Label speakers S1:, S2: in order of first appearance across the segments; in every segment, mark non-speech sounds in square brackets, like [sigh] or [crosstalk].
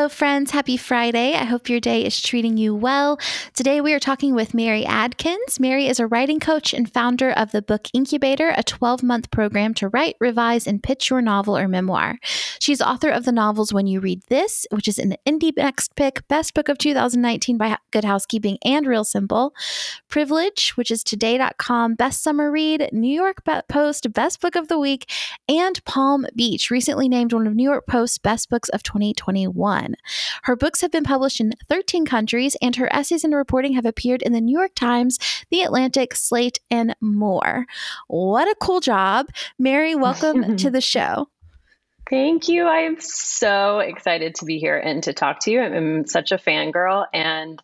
S1: Hello, friends. Happy Friday. I hope your day is treating you well. Today, we are talking with Mary Adkins. Mary is a writing coach and founder of the Book Incubator, a 12 month program to write, revise, and pitch your novel or memoir. She's author of the novels When You Read This, which is an Indie Next Pick, Best Book of 2019 by Good Housekeeping and Real Simple, Privilege, which is Today.com Best Summer Read, New York Post Best Book of the Week, and Palm Beach, recently named one of New York Post's Best Books of 2021 one. Her books have been published in 13 countries, and her essays and reporting have appeared in the New York Times, The Atlantic, Slate, and more. What a cool job. Mary, welcome to [laughs] the show.
S2: Thank you. I am so excited to be here and to talk to you. I'm such a fangirl and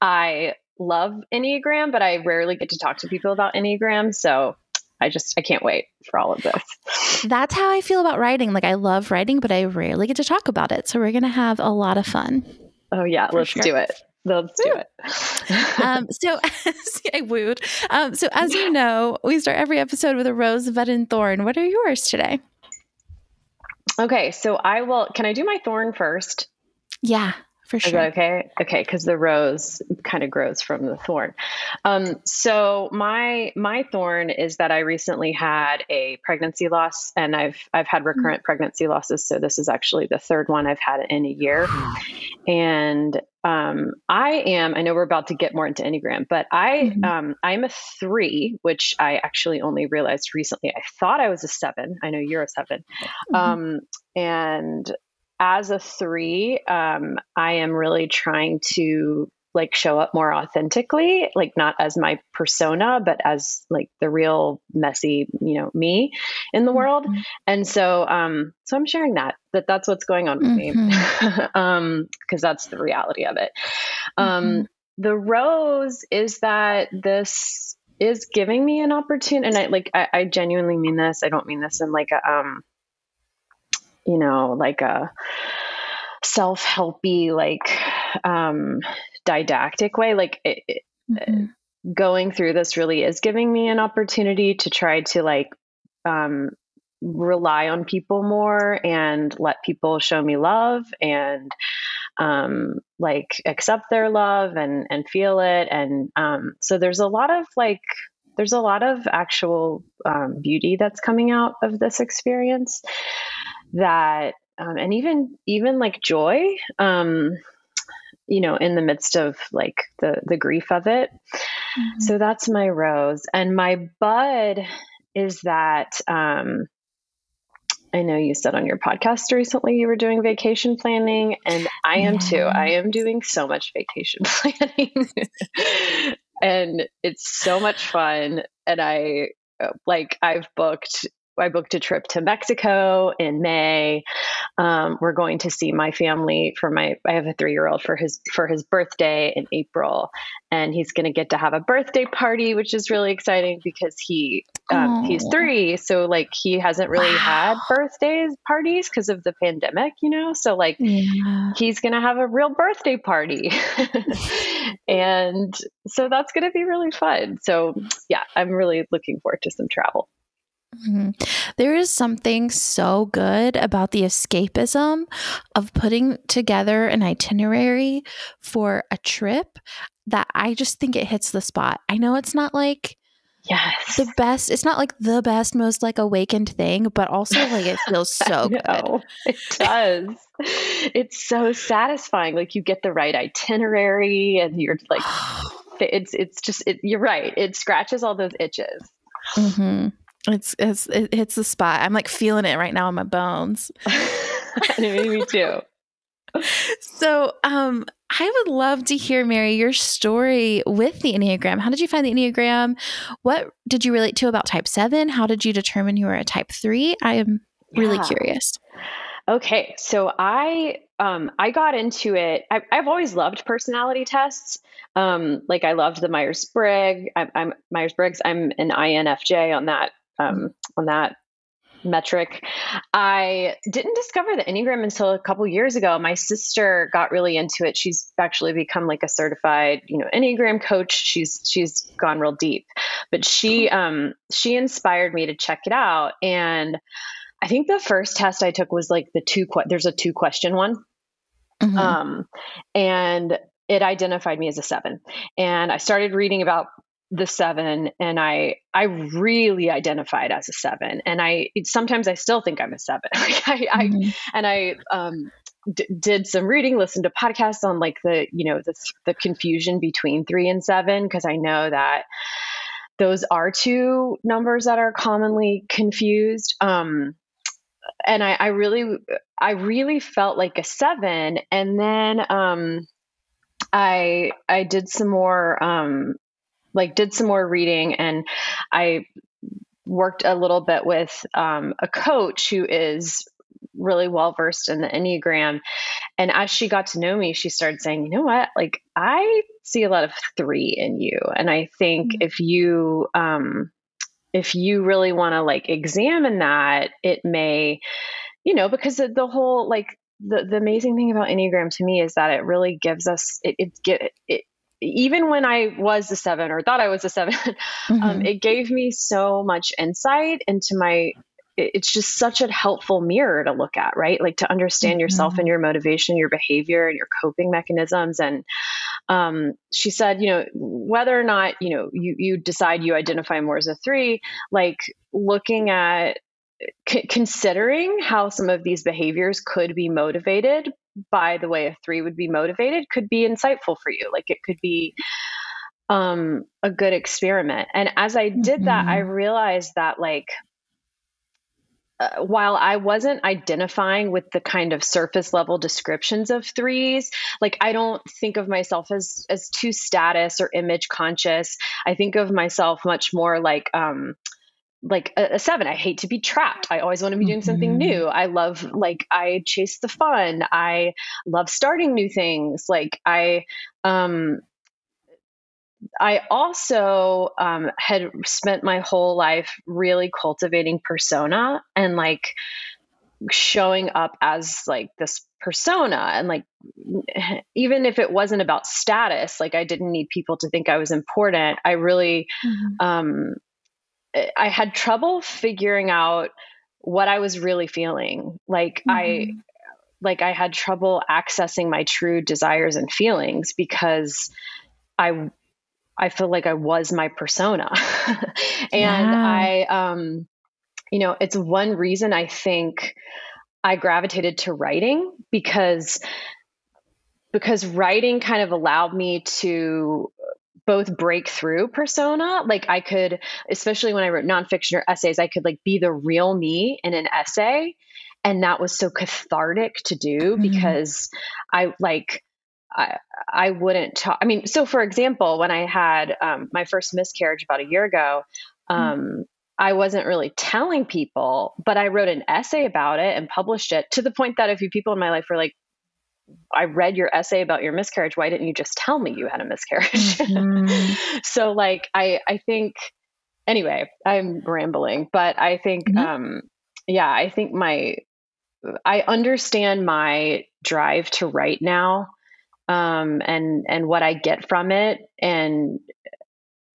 S2: I love Enneagram, but I rarely get to talk to people about Enneagram. So I just I can't wait for all of this.
S1: That's how I feel about writing. Like I love writing, but I rarely get to talk about it. So we're gonna have a lot of fun.
S2: Oh yeah, let's sure. do it. Let's do it. [laughs]
S1: um, so, [laughs] I wooed. Um, so, as you know, we start every episode with a rose, bud, and thorn. What are yours today?
S2: Okay, so I will. Can I do my thorn first?
S1: Yeah for sure.
S2: okay? Okay, because the rose kind of grows from the thorn. Um, so my my thorn is that I recently had a pregnancy loss, and I've I've had mm-hmm. recurrent pregnancy losses. So this is actually the third one I've had in a year, and um, I am. I know we're about to get more into Enneagram, but I mm-hmm. um, I'm a three, which I actually only realized recently. I thought I was a seven. I know you're a 7 mm-hmm. um, and as a three, um, I am really trying to like show up more authentically, like not as my persona, but as like the real messy, you know, me in the world. Mm-hmm. And so, um, so I'm sharing that, that that's what's going on with mm-hmm. me. [laughs] um, cause that's the reality of it. Um, mm-hmm. the rose is that this is giving me an opportunity. And I like, I, I genuinely mean this. I don't mean this in like a, um, you know, like a self helpy, like um, didactic way. Like it, mm-hmm. going through this really is giving me an opportunity to try to like um, rely on people more and let people show me love and um, like accept their love and and feel it and um, so there's a lot of like there's a lot of actual um, beauty that's coming out of this experience that um, and even even like joy um you know in the midst of like the the grief of it mm-hmm. so that's my rose and my bud is that um I know you said on your podcast recently you were doing vacation planning, and I am too. I am doing so much vacation [laughs] planning, and it's so much fun. And I like I've booked I booked a trip to Mexico in May. Um, we're going to see my family for my. I have a three year old for his for his birthday in April, and he's going to get to have a birthday party, which is really exciting because he um, he's three, so like he hasn't really wow. had birthdays parties because of the pandemic, you know. So like yeah. he's going to have a real birthday party, [laughs] and so that's going to be really fun. So yeah, I'm really looking forward to some travel.
S1: Mm-hmm. There is something so good about the escapism of putting together an itinerary for a trip that I just think it hits the spot. I know it's not like
S2: yes
S1: the best it's not like the best most like awakened thing but also like it [laughs] feels so good
S2: it does it's so satisfying like you get the right itinerary and you're like [sighs] it's it's just it, you're right it scratches all those itches
S1: mm-hmm. It's, it's it hits the spot. I'm like feeling it right now in my bones. [laughs]
S2: me too.
S1: so, um, I would love to hear, Mary, your story with the Enneagram. How did you find the Enneagram? What did you relate to about type seven? How did you determine you were a type three? I am really yeah. curious.
S2: Okay, so I um, I got into it. I, have always loved personality tests. Um, like I loved the Myers Briggs. I'm Myers Briggs. I'm an INFJ on that um, on that metric. I didn't discover the Enneagram until a couple years ago. My sister got really into it. She's actually become like a certified, you know, Enneagram coach. She's she's gone real deep. But she um she inspired me to check it out and I think the first test I took was like the two que- there's a two question one. Mm-hmm. Um and it identified me as a 7. And I started reading about the seven and i i really identified as a seven. And i sometimes i still think i'm a seven. [laughs] Like i, mm-hmm. I and i um d- did some reading listened to podcasts on like the you know the the confusion between three and seven because i know that those are two numbers that are commonly confused. Um and I, I really i really felt like a seven and then um I I did some more um, like did some more reading and I worked a little bit with um, a coach who is really well versed in the Enneagram. And as she got to know me, she started saying, you know what, like I see a lot of three in you. And I think mm-hmm. if you, um, if you really want to like examine that, it may, you know, because the, the whole like the, the amazing thing about Enneagram to me is that it really gives us it, it get it even when I was a seven or thought I was a 7 [laughs] um, mm-hmm. um, it gave me so much insight into my. It's just such a helpful mirror to look at, right? Like to understand mm-hmm. yourself and your motivation, your behavior, and your coping mechanisms. And um, she said, you know, whether or not you know you you decide you identify more as a three, like looking at c- considering how some of these behaviors could be motivated by the way a three would be motivated could be insightful for you. Like it could be um, a good experiment. And as I did mm-hmm. that, I mm-hmm. realized that like uh, while I wasn't identifying with the kind of surface level descriptions of threes, like I don't think of myself as as too status or image conscious. I think of myself much more like um, like a, a, seven. I hate to be trapped. I always want to be doing something mm-hmm. new. I love like i chase the fun. I love starting new things. Like i um i also um, had spent my whole life really cultivating persona and like showing up as like this persona. And like [laughs] even if it wasn't about status like i didn't need people to think i was important. I really mm-hmm. um I had trouble figuring out what I was really feeling. Like mm-hmm. I like I had trouble accessing my true desires and feelings because I I feel like I was my persona. [laughs] and yeah. I um you know, it's one reason I think I gravitated to writing because because writing kind of allowed me to both break through persona. Like I could, especially when I wrote nonfiction or essays, I could like be the real me in an essay. And that was so cathartic to do mm-hmm. because I like, I, I wouldn't talk. I mean, so for example, when I had um, my first miscarriage about a year ago, mm-hmm. um, mm-hmm. I wasn't really telling people, but I wrote an essay about it and published it to the point that a few people in my life were like, I read your essay about your miscarriage. Why didn't you just tell me you had a miscarriage? Mm-hmm. [laughs] so like I I think anyway, I'm rambling, but I think mm-hmm. um yeah, I think my I understand my drive to write now um and and what I get from it and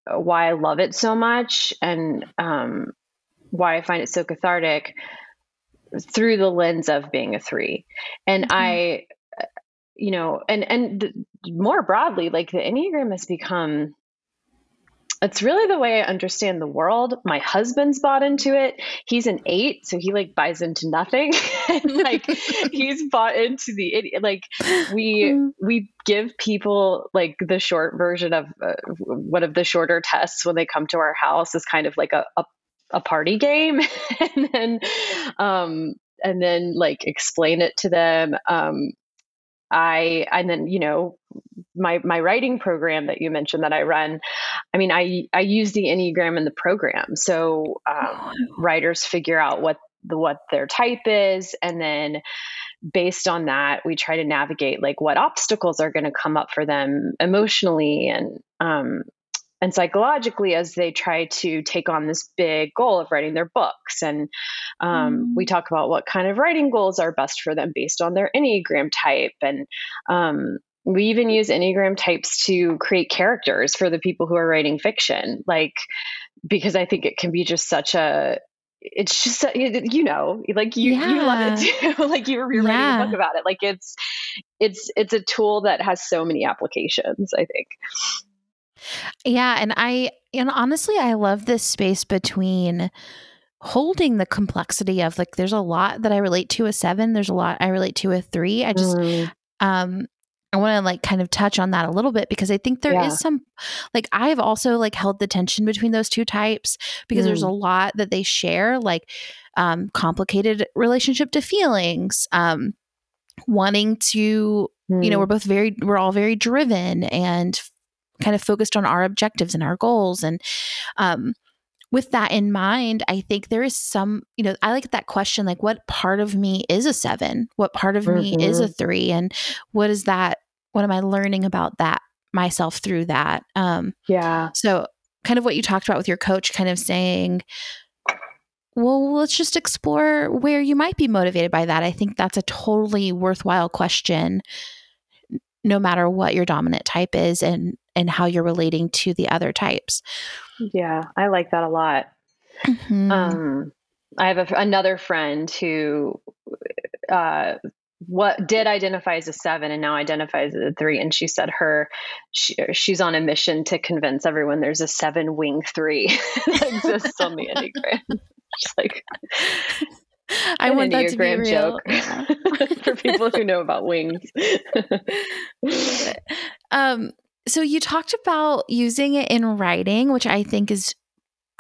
S2: why I love it so much and um why I find it so cathartic through the lens of being a 3. And mm-hmm. I you know, and and more broadly, like the Enneagram has become it's really the way I understand the world. My husband's bought into it. He's an eight, so he like buys into nothing. [laughs] and, like [laughs] he's bought into the like we mm. we give people like the short version of uh, one of the shorter tests when they come to our house is kind of like a, a a party game [laughs] and then um and then like explain it to them um I and then you know my my writing program that you mentioned that I run, I mean, I I use the Enneagram in the program, so um, writers figure out what the what their type is, and then based on that, we try to navigate like what obstacles are going to come up for them emotionally and um, and psychologically as they try to take on this big goal of writing their books. And um, mm. we talk about what kind of writing goals are best for them based on their Enneagram type. And um, we even use Enneagram types to create characters for the people who are writing fiction. Like, because I think it can be just such a it's just you know like you yeah. you love it too [laughs] like you were writing yeah. a book about it like it's it's it's a tool that has so many applications i think
S1: yeah and i and honestly i love this space between holding the complexity of like there's a lot that i relate to a seven there's a lot i relate to a three i just mm. um I want to like kind of touch on that a little bit because I think there yeah. is some like I've also like held the tension between those two types because mm. there's a mm. lot that they share like um complicated relationship to feelings um wanting to mm. you know we're mm. both very we're all very driven and kind of focused on our objectives and our goals and um with that in mind, I think there is some, you know, I like that question like, what part of me is a seven? What part of mm-hmm. me is a mm-hmm. three? And what is that what am I learning about that myself through that? Um,
S2: yeah.
S1: So, kind of what you talked about with your coach, kind of saying, well, let's just explore where you might be motivated by that. I think that's a totally worthwhile question, no matter what your dominant type is and and how you're relating to the other types.
S2: Yeah, I like that a lot. Mm-hmm. Um, I have a, another friend who uh, what did identify as a seven and now identifies as a three and she said her she, she's on a mission to convince everyone there's a seven wing three [laughs] that exists on the [laughs] enneagram She's like [laughs]
S1: I want that to be real. joke [laughs]
S2: yeah. for people who know about wings. [laughs]
S1: um, so you talked about using it in writing, which I think is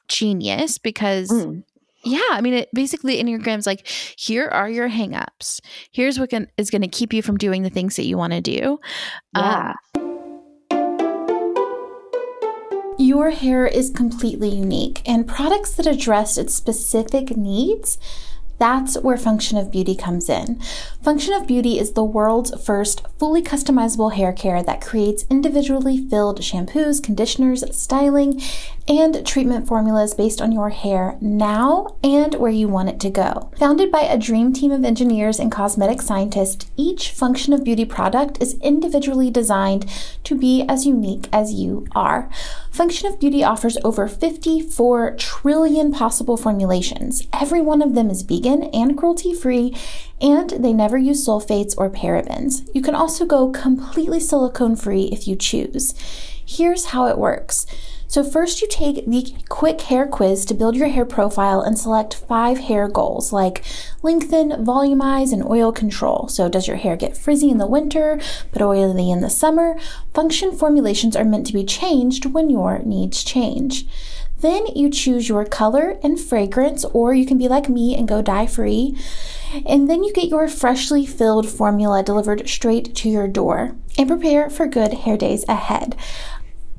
S1: genius because mm. Yeah, I mean, it basically Enneagram's like, here are your hangups. Here's what can, is going to keep you from doing the things that you want to do.
S2: Yeah. Um,
S1: your hair is completely unique, and products that address its specific needs that's where Function of Beauty comes in. Function of Beauty is the world's first fully customizable hair care that creates individually filled shampoos, conditioners, styling, and treatment formulas based on your hair now and where you want it to go. Founded by a dream team of engineers and cosmetic scientists, each Function of Beauty product is individually designed to be as unique as you are. Function of Beauty offers over 54 trillion possible formulations. Every one of them is vegan and cruelty free, and they never use sulfates or parabens. You can also go completely silicone free if you choose. Here's how it works. So, first, you take the quick hair quiz to build your hair profile and select five hair goals like lengthen, volumize, and oil control. So, does your hair get frizzy in the winter but oily in the summer? Function formulations are meant to be changed when your needs change. Then you choose your color and fragrance, or you can be like me and go dye free. And then you get your freshly filled formula delivered straight to your door and prepare for good hair days ahead.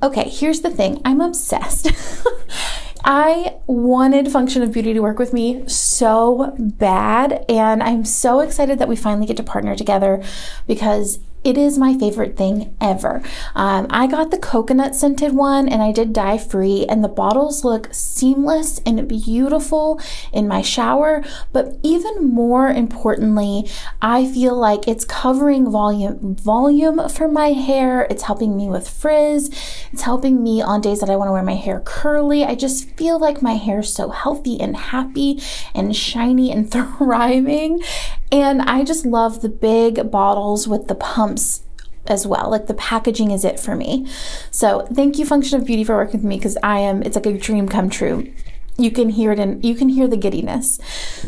S1: Okay, here's the thing I'm obsessed. [laughs] I wanted Function of Beauty to work with me so bad, and I'm so excited that we finally get to partner together because it is my favorite thing ever. Um, I got the coconut scented one and I did dye free, and the bottles look seamless and beautiful in my shower. But even more importantly, I feel like it's covering volume volume for my hair. It's helping me with frizz. It's helping me on days that I want to wear my hair curly. I just feel like my hair is so healthy and happy and shiny and [laughs] thriving. And I just love the big bottles with the pumps as well. Like the packaging is it for me. So thank you, Function of Beauty, for working with me because I am, it's like a dream come true. You can hear it and you can hear the giddiness.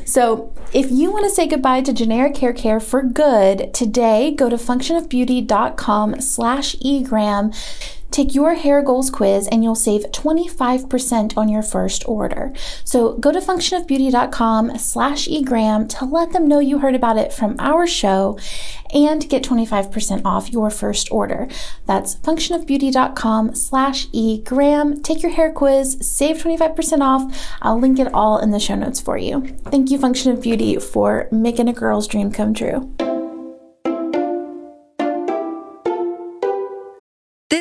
S1: So if you want to say goodbye to generic hair care for good today, go to functionofbeauty.com slash egram Take your hair goals quiz and you'll save 25% on your first order. So go to functionofbeauty.com slash egram to let them know you heard about it from our show and get 25% off your first order. That's functionofbeauty.com slash egram. Take your hair quiz, save 25% off. I'll link it all in the show notes for you. Thank you, Function of Beauty, for making a girl's dream come true.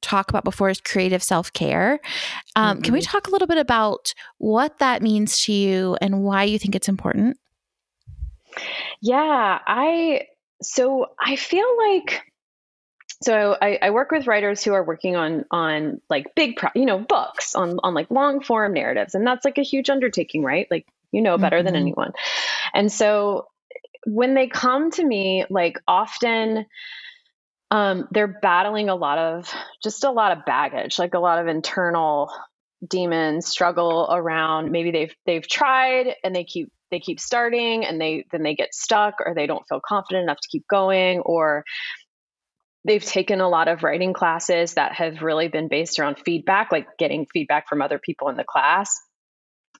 S1: talk about before is creative self care. Um, mm-hmm. Can we mm-hmm. talk a little bit about what that means to you and why you think it's important?
S2: Yeah, I so I feel like so I, I, work with writers who are working on on like big pro, you know books on on like long form narratives and that's like a huge undertaking right like you know better mm-hmm. than anyone and so when they come to me like often um, they're battling a lot of just a lot of baggage, like a lot of internal demons struggle around. Maybe they've they've tried and they keep they keep starting and they then they get stuck or they don't feel confident enough to keep going or they've taken a lot of writing classes that have really been based around feedback like getting feedback from other people in the class.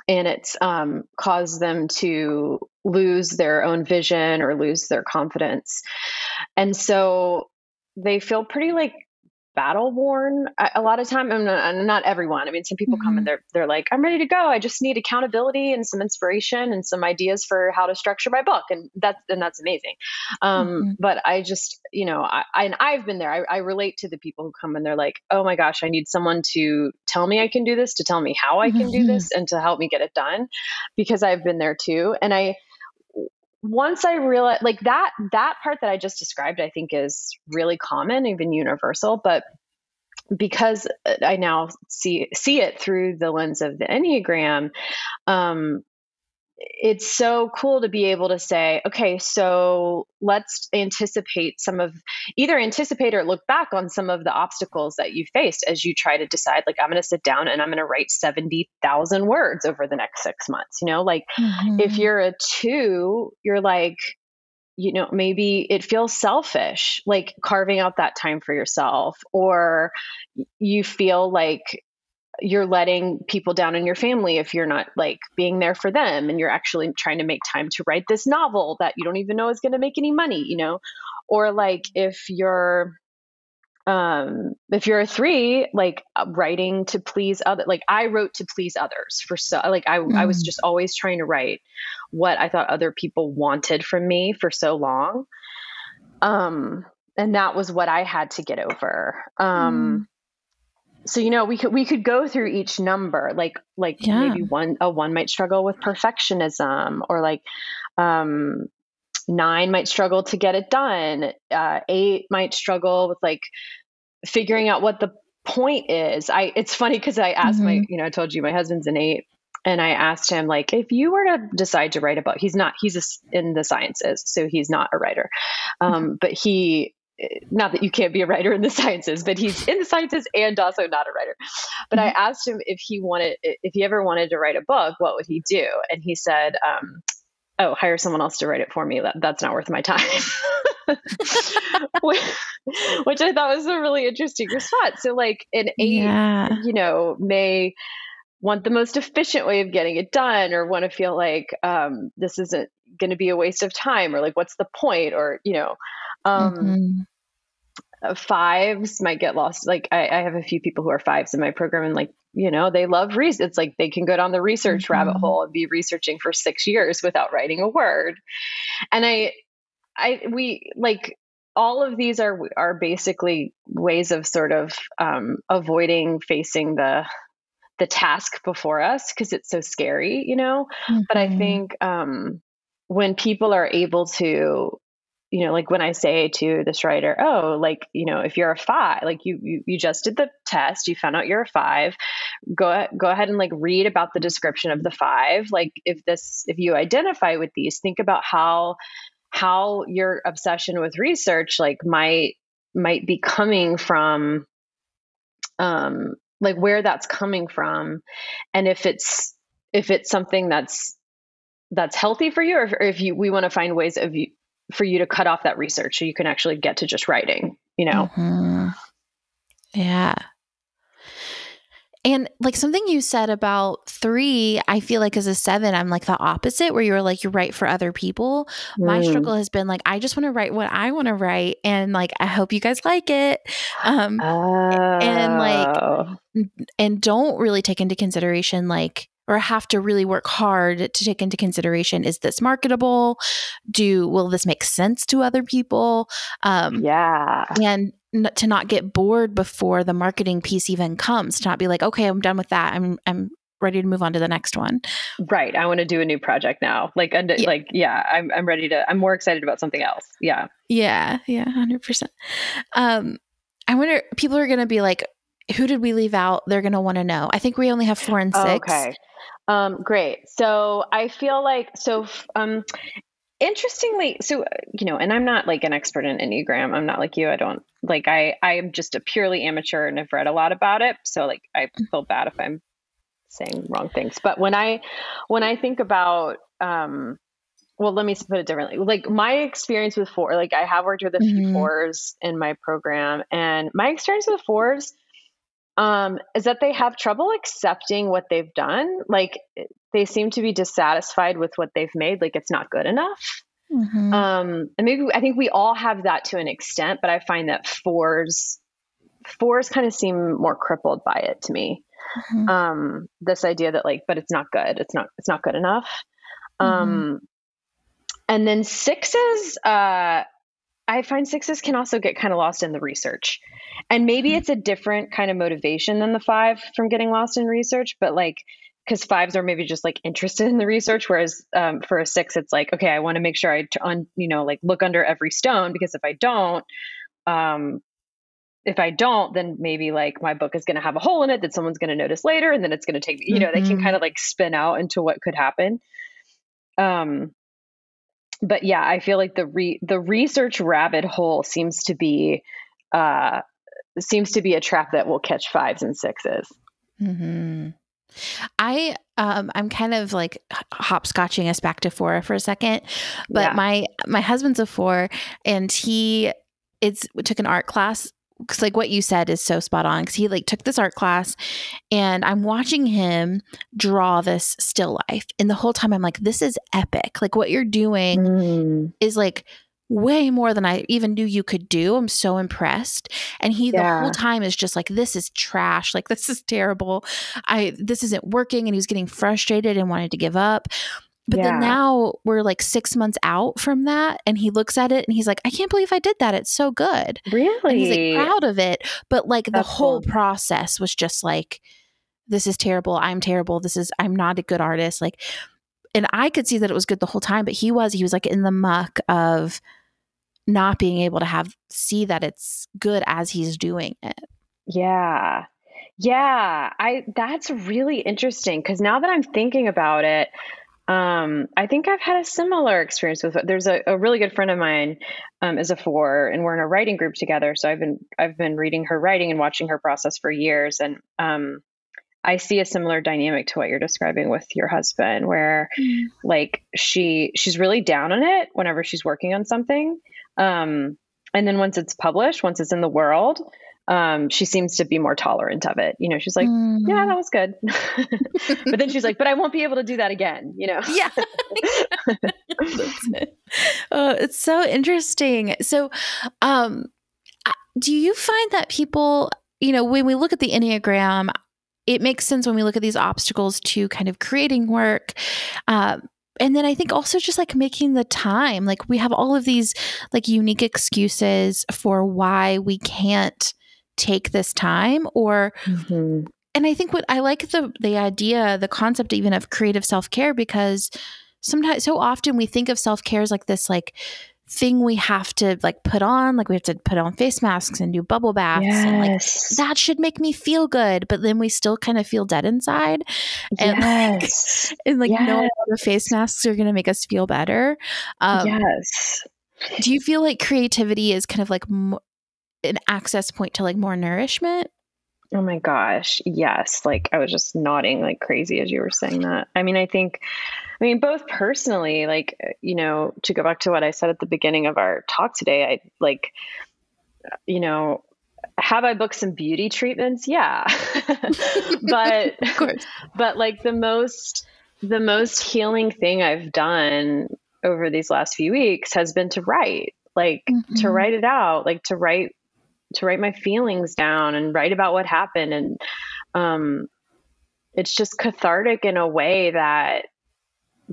S2: And it's um, caused them to lose their own vision or lose their confidence. And so they feel pretty like battle worn a lot of time and not everyone i mean some people mm-hmm. come and mm-hmm. they're they're like i'm ready to go i just need accountability and some inspiration and some ideas for how to structure my book and that's and that's amazing um, mm-hmm. but i just you know I, I and i've been there I, I relate to the people who come and they're like oh my gosh i need someone to tell me i can do this to tell me how i can mm-hmm. do this and to help me get it done because i've been there too and i once I realized like that that part that I just described, I think is really common, even universal, but because I now see see it through the lens of the Enneagram, um, it's so cool to be able to say, okay, so let's anticipate some of either anticipate or look back on some of the obstacles that you faced as you try to decide, like, I'm going to sit down and I'm going to write 70,000 words over the next six months. You know, like mm-hmm. if you're a two, you're like, you know, maybe it feels selfish, like carving out that time for yourself, or you feel like you're letting people down in your family if you're not like being there for them and you're actually trying to make time to write this novel that you don't even know is going to make any money you know or like if you're um if you're a three like uh, writing to please other like i wrote to please others for so like i mm. i was mm. just always trying to write what i thought other people wanted from me for so long um and that was what i had to get over um mm so you know we could we could go through each number like like yeah. maybe one a one might struggle with perfectionism or like um nine might struggle to get it done uh, eight might struggle with like figuring out what the point is i it's funny because i asked mm-hmm. my you know i told you my husband's an eight and i asked him like if you were to decide to write a book he's not he's a, in the sciences so he's not a writer um, but he not that you can't be a writer in the [laughs] sciences, but he's in the sciences and also not a writer. But mm-hmm. I asked him if he wanted, if he ever wanted to write a book, what would he do? And he said, um, "Oh, hire someone else to write it for me. That, that's not worth my time." [laughs] which, I thought was a really interesting response. So, like an eight, yeah. you know, may want the most efficient way of getting it done, or want to feel like um, this isn't going to be a waste of time, or like what's the point, or you know. Um, mm-hmm. Uh, fives might get lost. Like I, I, have a few people who are fives in my program, and like you know, they love research. It's like they can go down the research mm-hmm. rabbit hole and be researching for six years without writing a word. And I, I we like all of these are are basically ways of sort of um, avoiding facing the the task before us because it's so scary, you know. Mm-hmm. But I mm-hmm. think um, when people are able to you know, like when I say to this writer, oh, like, you know, if you're a five, like you, you, you just did the test, you found out you're a five, go, go ahead and like read about the description of the five. Like if this, if you identify with these, think about how, how your obsession with research, like might, might be coming from, um, like where that's coming from. And if it's, if it's something that's, that's healthy for you, or if, or if you, we want to find ways of for you to cut off that research so you can actually get to just writing, you know?
S1: Mm-hmm. Yeah. And like something you said about three, I feel like as a seven, I'm like the opposite, where you're like, you write for other people. Mm. My struggle has been like, I just want to write what I want to write. And like, I hope you guys like it. Um, oh. And like, and don't really take into consideration like or have to really work hard to take into consideration is this marketable do will this make sense to other people
S2: um, yeah
S1: and n- to not get bored before the marketing piece even comes to not be like okay i'm done with that i'm i'm ready to move on to the next one
S2: right i want to do a new project now like and yeah. like yeah i'm i'm ready to i'm more excited about something else yeah
S1: yeah yeah 100% um i wonder people are going to be like who did we leave out? They're going to want to know. I think we only have four and six.
S2: Okay. Um, great. So I feel like so um, interestingly, so you know, and I'm not like an expert in Enneagram. I'm not like you. I don't like I I am just a purely amateur and I've read a lot about it. So like I mm. feel bad if I'm saying wrong things. But when I when I think about um well, let me put it differently. Like my experience with four, like I have worked with a few mm-hmm. fours in my program, and my experience with fours um, is that they have trouble accepting what they've done. Like they seem to be dissatisfied with what they've made. Like it's not good enough. Mm-hmm. Um, and maybe I think we all have that to an extent, but I find that fours fours kind of seem more crippled by it to me. Mm-hmm. Um, this idea that like, but it's not good. It's not. It's not good enough. Mm-hmm. Um, and then sixes. Uh, I find sixes can also get kind of lost in the research. And maybe mm-hmm. it's a different kind of motivation than the five from getting lost in research, but like, because fives are maybe just like interested in the research, whereas um, for a six, it's like, okay, I want to make sure I, on, you know, like look under every stone because if I don't, um, if I don't, then maybe like my book is going to have a hole in it that someone's going to notice later, and then it's going to take, you know, mm-hmm. they can mm-hmm. kind of like spin out into what could happen. Um, but yeah, I feel like the re- the research rabbit hole seems to be uh, seems to be a trap that will catch fives and 6s
S1: mm-hmm. I um I'm kind of like hopscotching us back to four for a second, but yeah. my my husband's a four, and he it's took an art class because like what you said is so spot on because he like took this art class and i'm watching him draw this still life and the whole time i'm like this is epic like what you're doing mm. is like way more than i even knew you could do i'm so impressed and he yeah. the whole time is just like this is trash like [laughs] this is terrible i this isn't working and he was getting frustrated and wanted to give up but yeah. then now we're like six months out from that, and he looks at it and he's like, I can't believe I did that. It's so good.
S2: Really?
S1: And he's like proud of it. But like That's the whole cool. process was just like, this is terrible. I'm terrible. This is, I'm not a good artist. Like, and I could see that it was good the whole time, but he was, he was like in the muck of not being able to have, see that it's good as he's doing it.
S2: Yeah. Yeah, I that's really interesting because now that I'm thinking about it, um, I think I've had a similar experience with. There's a, a really good friend of mine um, is a four, and we're in a writing group together. So I've been I've been reading her writing and watching her process for years, and um, I see a similar dynamic to what you're describing with your husband, where mm. like she she's really down on it whenever she's working on something, um, and then once it's published, once it's in the world, um, she seems to be more tolerant of it. You know, she's like, mm. yeah, that was good. [laughs] but then she's like, but I won't be able to do that again, you know?
S1: Yeah. [laughs] [laughs] oh, it's so interesting. So, um, do you find that people, you know, when we look at the Enneagram, it makes sense when we look at these obstacles to kind of creating work. Um, and then I think also just like making the time, like we have all of these like unique excuses for why we can't take this time or mm-hmm. and I think what I like the the idea, the concept even of creative self-care because sometimes so often we think of self-care as like this like thing we have to like put on like we have to put on face masks and do bubble baths yes. and like that should make me feel good but then we still kind of feel dead inside and yes. like, [laughs] and like yes. no other face masks are going to make us feel better
S2: um, yes
S1: do you feel like creativity is kind of like mo- an access point to like more nourishment
S2: Oh my gosh. Yes. Like I was just nodding like crazy as you were saying that. I mean, I think, I mean, both personally, like, you know, to go back to what I said at the beginning of our talk today, I like, you know, have I booked some beauty treatments? Yeah. [laughs] but, [laughs] but like the most, the most healing thing I've done over these last few weeks has been to write, like mm-hmm. to write it out, like to write to write my feelings down and write about what happened and um it's just cathartic in a way that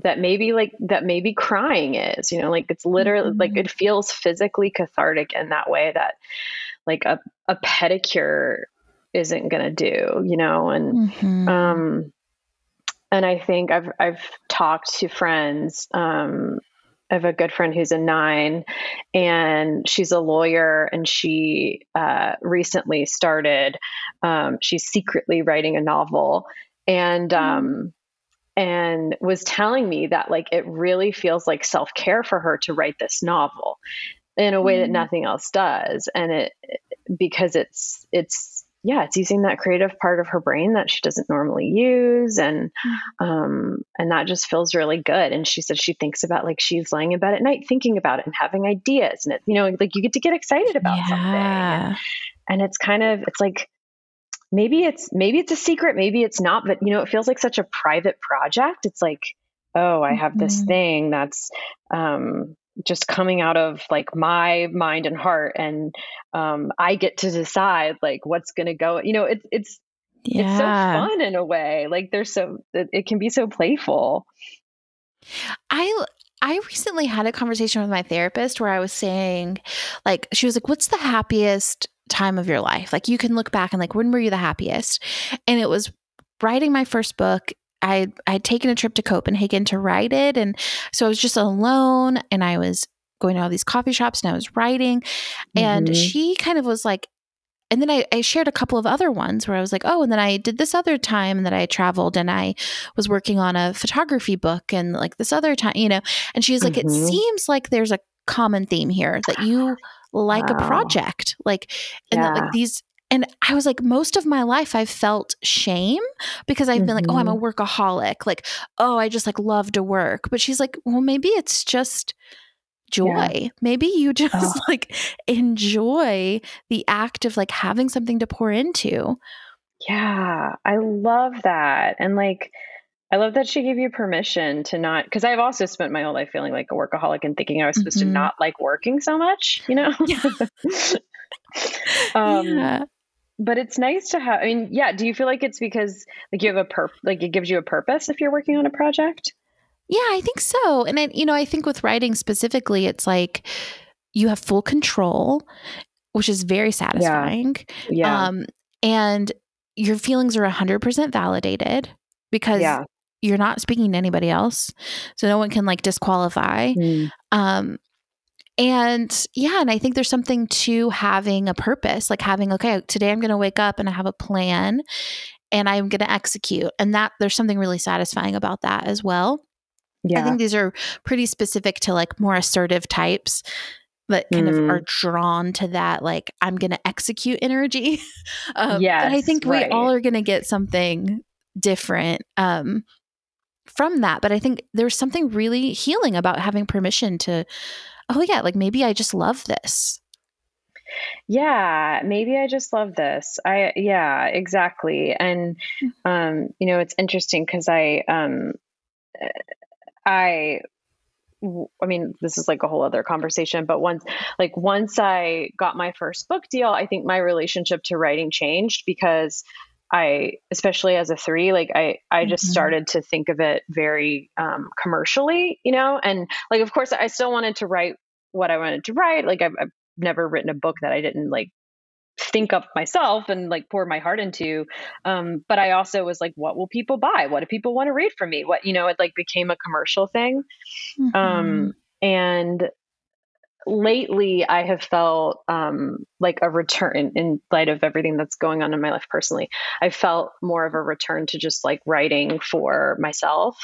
S2: that maybe like that maybe crying is you know like it's literally mm-hmm. like it feels physically cathartic in that way that like a, a pedicure isn't gonna do you know and mm-hmm. um and i think i've i've talked to friends um I have a good friend who's a nine, and she's a lawyer, and she uh, recently started. Um, she's secretly writing a novel, and mm-hmm. um, and was telling me that like it really feels like self care for her to write this novel in a way that mm-hmm. nothing else does, and it because it's it's yeah, it's using that creative part of her brain that she doesn't normally use, and mm. um, and that just feels really good. And she said she thinks about like she's lying in bed at night thinking about it and having ideas, and it you know like you get to get excited about yeah. something, and, and it's kind of it's like maybe it's maybe it's a secret, maybe it's not, but you know it feels like such a private project. It's like oh, I have this mm-hmm. thing that's um, just coming out of like my mind and heart and um, i get to decide like what's going to go you know it's it's yeah. it's so fun in a way like there's so it, it can be so playful
S1: i I recently had a conversation with my therapist where I was saying, like, she was like, What's the happiest time of your life? Like, you can look back and, like, when were you the happiest? And it was writing my first book I I'd taken a trip to Copenhagen to write it, and so I was just alone, and I was going to all these coffee shops, and I was writing, and mm-hmm. she kind of was like. And then I, I shared a couple of other ones where I was like, oh, and then I did this other time that I traveled and I was working on a photography book and like this other time, you know. And she was like, mm-hmm. it seems like there's a common theme here that you like wow. a project like and yeah. that, like these and I was like, most of my life I've felt shame because I've mm-hmm. been like, oh, I'm a mm-hmm. workaholic. Like, oh, I just like love to work. But she's like, well, maybe it's just joy. Yeah. Maybe you [laughs] just oh. like enjoy the act of like having something to pour into.
S2: Yeah, I love that. And like, I love that she gave you permission to not, because I've also spent my whole life feeling like a workaholic and thinking I was supposed mm-hmm. to not like working so much, you know? Yeah. [laughs] [laughs] um, yeah but it's nice to have i mean yeah do you feel like it's because like you have a perp like it gives you a purpose if you're working on a project
S1: yeah i think so and I, you know i think with writing specifically it's like you have full control which is very satisfying
S2: yeah, yeah. um
S1: and your feelings are 100% validated because yeah. you're not speaking to anybody else so no one can like disqualify mm. um and yeah, and I think there's something to having a purpose, like having, okay, today I'm going to wake up and I have a plan and I'm going to execute. And that there's something really satisfying about that as well. Yeah. I think these are pretty specific to like more assertive types that kind mm. of are drawn to that, like, I'm going to execute energy. [laughs] um, yes, and I think right. we all are going to get something different um, from that. But I think there's something really healing about having permission to oh yeah, like maybe I just love this.
S2: Yeah, maybe I just love this. I yeah, exactly. And hmm. um, you know, it's interesting cuz I um I I mean, this is like a whole other conversation, but once like once I got my first book deal, I think my relationship to writing changed because I, especially as a three, like I, I just mm-hmm. started to think of it very um, commercially, you know, and like, of course, I still wanted to write what I wanted to write. Like I've, I've never written a book that I didn't like think up myself and like pour my heart into. Um, but I also was like, what will people buy? What do people want to read from me? What, you know, it like became a commercial thing. Um, mm-hmm. Um, and lately I have felt um, like a return in, in, light of everything that's going on in my life personally. I felt more of a return to just like writing for myself.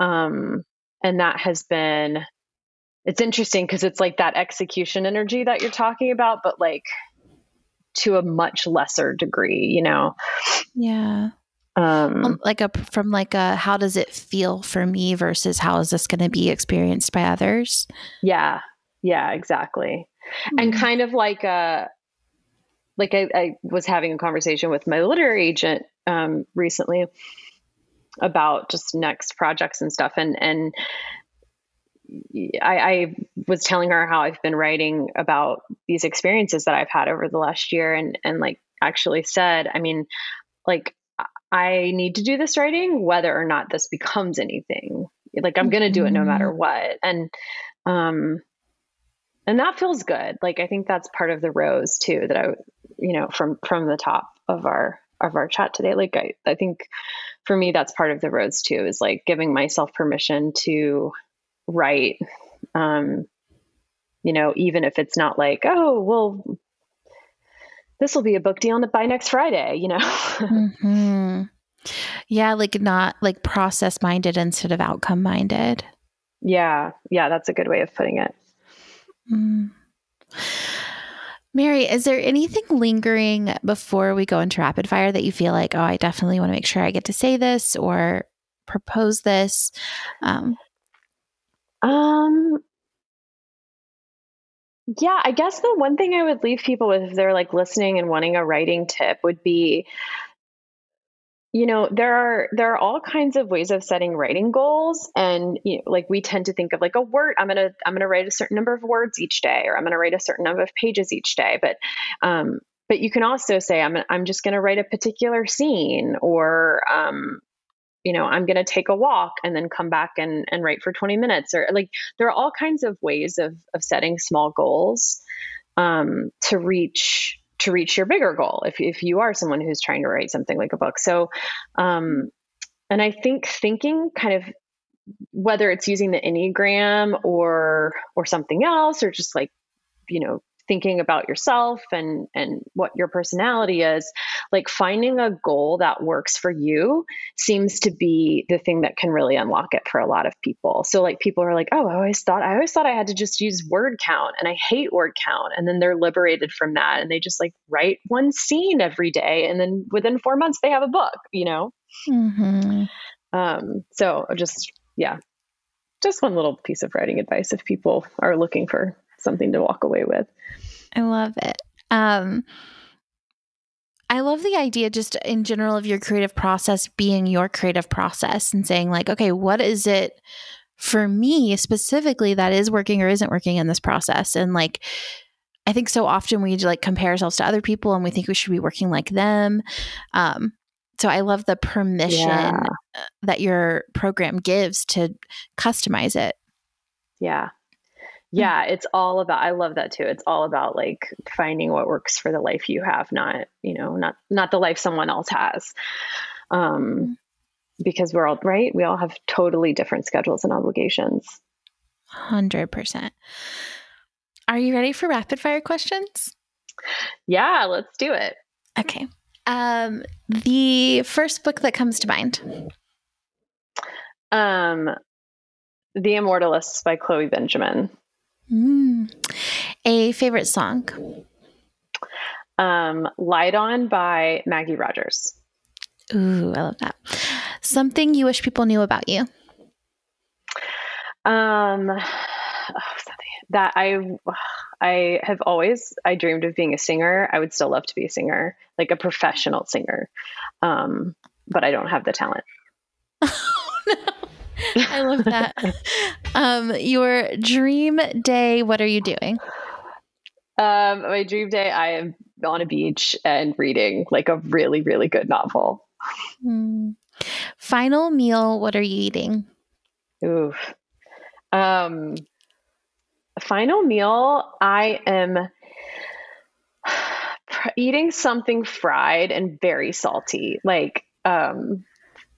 S2: Um, and that has been, it's interesting because it's like that execution energy that you're talking about, but like to a much lesser degree, you know?
S1: Yeah. Um, like a from like a how does it feel for me versus how is this going to be experienced by others?
S2: Yeah, yeah, exactly. Mm-hmm. And kind of like a uh, like I, I, was having a conversation with my literary agent um, recently about just next projects and stuff, and and I, I, was telling her how I've been writing about these experiences that I've had over the last year, and and like actually said, I mean, like I need to do this writing whether or not this becomes anything. Like I'm going to do it no matter mm-hmm. what, and um, and that feels good. Like i think that's part of the rose too that i you know from from the top of our of our chat today. Like i i think for me that's part of the rose too is like giving myself permission to write um you know even if it's not like oh well this will be a book deal by next friday you know? Mm-hmm.
S1: yeah like not like process minded instead of outcome minded
S2: yeah. Yeah that's a good way of putting it Mm.
S1: Mary, is there anything lingering before we go into rapid fire that you feel like, oh, I definitely want to make sure I get to say this or propose this? Um,
S2: um yeah, I guess the one thing I would leave people with if they're like listening and wanting a writing tip would be you know there are there are all kinds of ways of setting writing goals. And you know, like we tend to think of like a word i'm gonna i'm gonna write a certain number of words each day or i'm gonna write a certain number of pages each day. But um but you can also say i'm i'm just gonna write a particular scene or um you know i'm to take a walk and then come back and, and write for 20 minutes or like there are all kinds of ways of of setting small goals um, to reach to reach your bigger goal if, if you are someone who's trying to write something like a book. So um, and i think thinking kind of whether it's using the enneagram or or something else or just like you know thinking about yourself and and what your personality is like finding a goal that works for you seems to be the thing that can really unlock it for a lot of people. So like people are like oh i always thought i always thought i had to just use word count and i hate word count. And then they're liberated from that and they just like write one scene every day and then within four months they have a book you know? Mm-hmm. um so just yeah. Just one little piece of writing advice if people are looking for something to walk away with.
S1: I love it. Um, I love the idea just in general of your creative process being your creative process and saying, like, okay, what is it for me specifically that is working or isn't working in this process? And like, I think so often we like compare ourselves to other people and we think we should be working like them. Um, so I love the permission yeah. that your program gives to customize it.
S2: Yeah, yeah it's all about i love that too. It's all about like finding what works for the life you have not you know not not the life someone else has. Um because we're all right? We all have totally different schedules and obligations.
S1: 100% are you ready for rapid fire questions?
S2: Yeah let's do it.
S1: Okay. Um the first book that comes to mind.
S2: Um the immortalists by chloe benjamin
S1: Mm. A favorite song?
S2: Um, Light On by Maggie Rogers.
S1: Ooh, I love that. Something you wish people knew about you?
S2: Um, [sighs] oh, that I [sighs] I have always I dreamed of being a singer. I would still love to be a singer, like a professional singer. Um, but I don't have the talent. [laughs]
S1: Oh, no. I love that. [laughs] um, your dream day, what are you doing?
S2: Um, my dream day, I am on a beach and reading like a really, really good novel.
S1: Mm. Final meal, what are you eating?
S2: Oof. Um, final meal, I am [sighs] eating something fried and very salty, like um,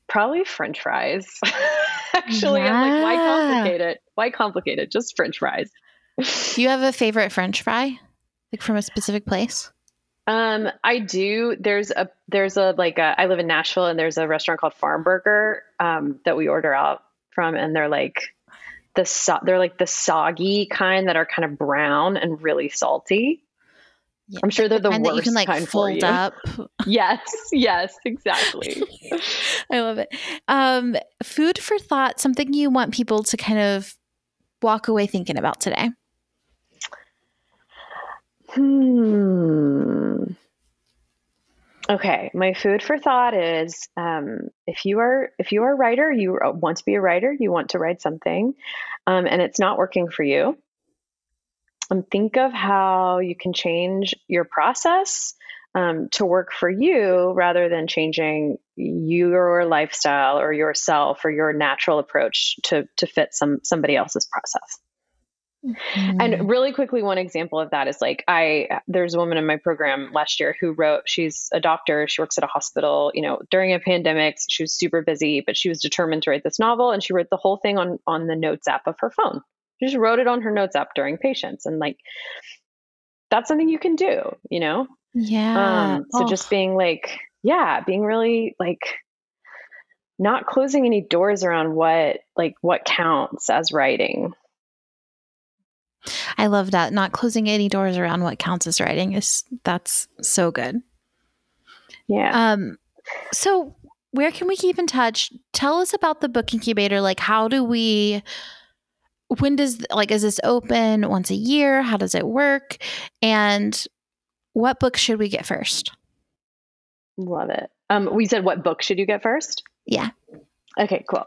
S2: probably French fries. [laughs] actually. Yeah. I'm like, why complicate it? Why complicate it? Just French fries.
S1: Do you have a favorite French fry, like from a specific place?
S2: Um, I do. There's a there's a like a, I live in Nashville and there's a restaurant called Farm Burger um, that we order out from, and they're like the so- they're like the soggy kind that are kind of brown and really salty. Yeah. I'm sure they're the, the worst that you can like fold up. [laughs] yes, yes, exactly. [laughs]
S1: I love it. Um, food for thought. Something you want people to kind of walk away thinking about today.
S2: Hmm. Okay, my food for thought is um, if you are if you are a writer, you want to be a writer, you want to write something, um, and it's not working for you. Um, think of how you can change your process um, to work for you rather than changing your lifestyle or yourself or your natural approach to to fit some somebody else's process. Mm-hmm. And really quickly, one example of that is like I there's a woman in my program last year who wrote. She's a doctor. She works at a hospital. You know, during a pandemic, she was super busy, but she was determined to write this novel, and she wrote the whole thing on on the notes app of her phone. She just wrote it on her notes app during patients, and like that's something you can do. You know.
S1: Yeah.
S2: Um, so oh. just being like, yeah, being really like not closing any doors around what like what counts as writing
S1: I love that. Not closing any doors around what counts as writing is that's so good.
S2: Yeah.
S1: Um so where can we keep in touch? Tell us about the book incubator. Like how do we when does like is this open once a year? How does it work? And what book should we get first?
S2: Love it. Um we said what book should you get first?
S1: Yeah.
S2: Okay, cool.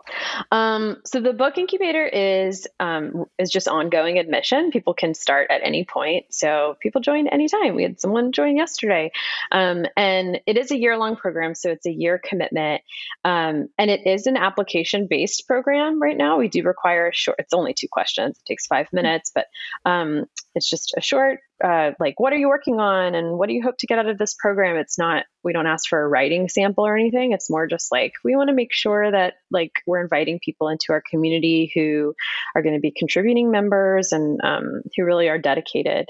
S2: Um, so the book incubator is um, is just ongoing admission. People can start at any point. So people join anytime. We had someone join yesterday, um, and it is a year long program. So it's a year commitment, um, and it is an application based program. Right now, we do require a short. It's only two questions. It takes five minutes, but um, it's just a short uh, like what are you working on and what do you hope to get out of this program? It's not we don't ask for a writing sample or anything. It's more just like we want to make sure that like we're inviting people into our community who are going to be contributing members and um, who really are dedicated.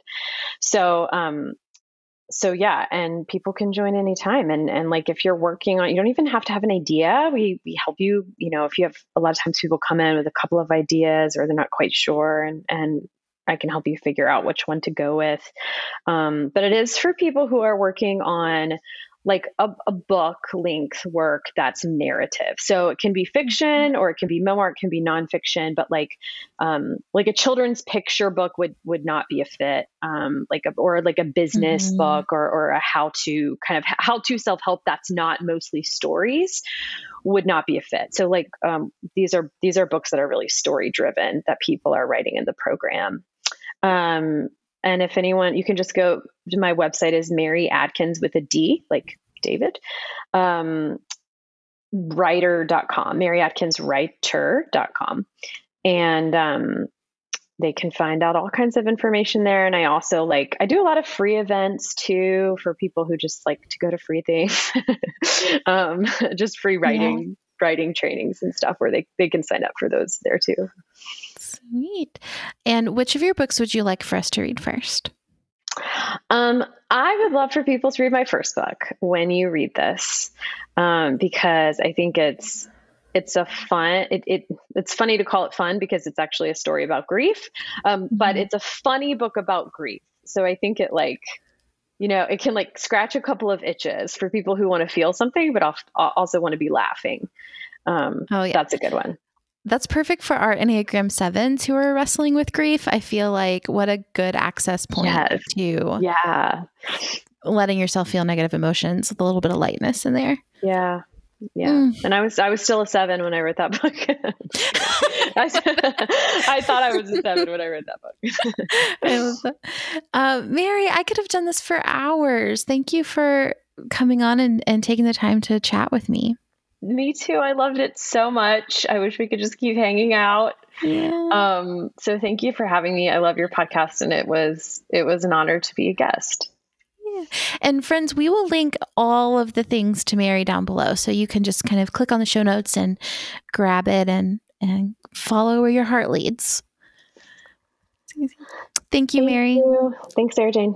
S2: So um, so yeah and people can join anytime. And and like if you're working on you don't even have to have an idea. We we help you you know if you have a lot of times people come in with a couple of ideas or they're not quite sure and and I can help you figure out which one to go with. Um, but it is for people who are working on like a, a, book length work that's narrative. So it can be fiction or it can be memoir, it can be nonfiction, but like um, like a children's picture book would would not be a fit. Um, like a, or like a business mm-hmm. book or or a how to kind of how to self help that's not mostly stories would not be a fit. So like um, these are these are books that are really story driven that people are writing in the program. Um, and if anyone, you can just go to my website is Mary Adkins with a D, like David, um, writer.com, Mary Adkins writer.com. And um, they can find out all kinds of information there. And I also like, I do a lot of free events too for people who just like to go to free things, [laughs] um, just free writing, yeah. writing trainings and stuff where they, they can sign up for those there too.
S1: Sweet. And which of your books would you like for us to read first?
S2: Um, I would love for people to read my first book when you read this, um, because I think it's it's a fun it, it it's funny to call it fun because it's actually a story about grief, um, mm-hmm. but it's a funny book about grief. So I think it like you know it can like scratch a couple of itches for people who want to feel something, but also want to be laughing. Um, oh yeah, that's a good one
S1: that's perfect for our Enneagram sevens who are wrestling with grief. I feel like what a good access point yes. to
S2: yeah
S1: letting yourself feel negative emotions with a little bit of lightness in there.
S2: Yeah. Yeah. Mm. And I was I was still a seven when I wrote that book. [laughs] I, [laughs] I, thought I was a seven when I read that book. [laughs] I love
S1: that. Uh, Mary, I could have done this for hours. Thank you for coming on and, and taking the time to chat with me.
S2: Me too. I loved it so much. I wish we could just keep hanging out. Yeah. Um, so thank you for having me. I love your podcast and it was it was an honor to be a guest.
S1: Yeah. And friends, we will link all of the things to Mary down below. So you can just kind of click on the show notes and grab it and and follow where your heart leads. Thank you,
S2: Thank
S1: Mary.
S2: you. Thanks, Sarah Jayne.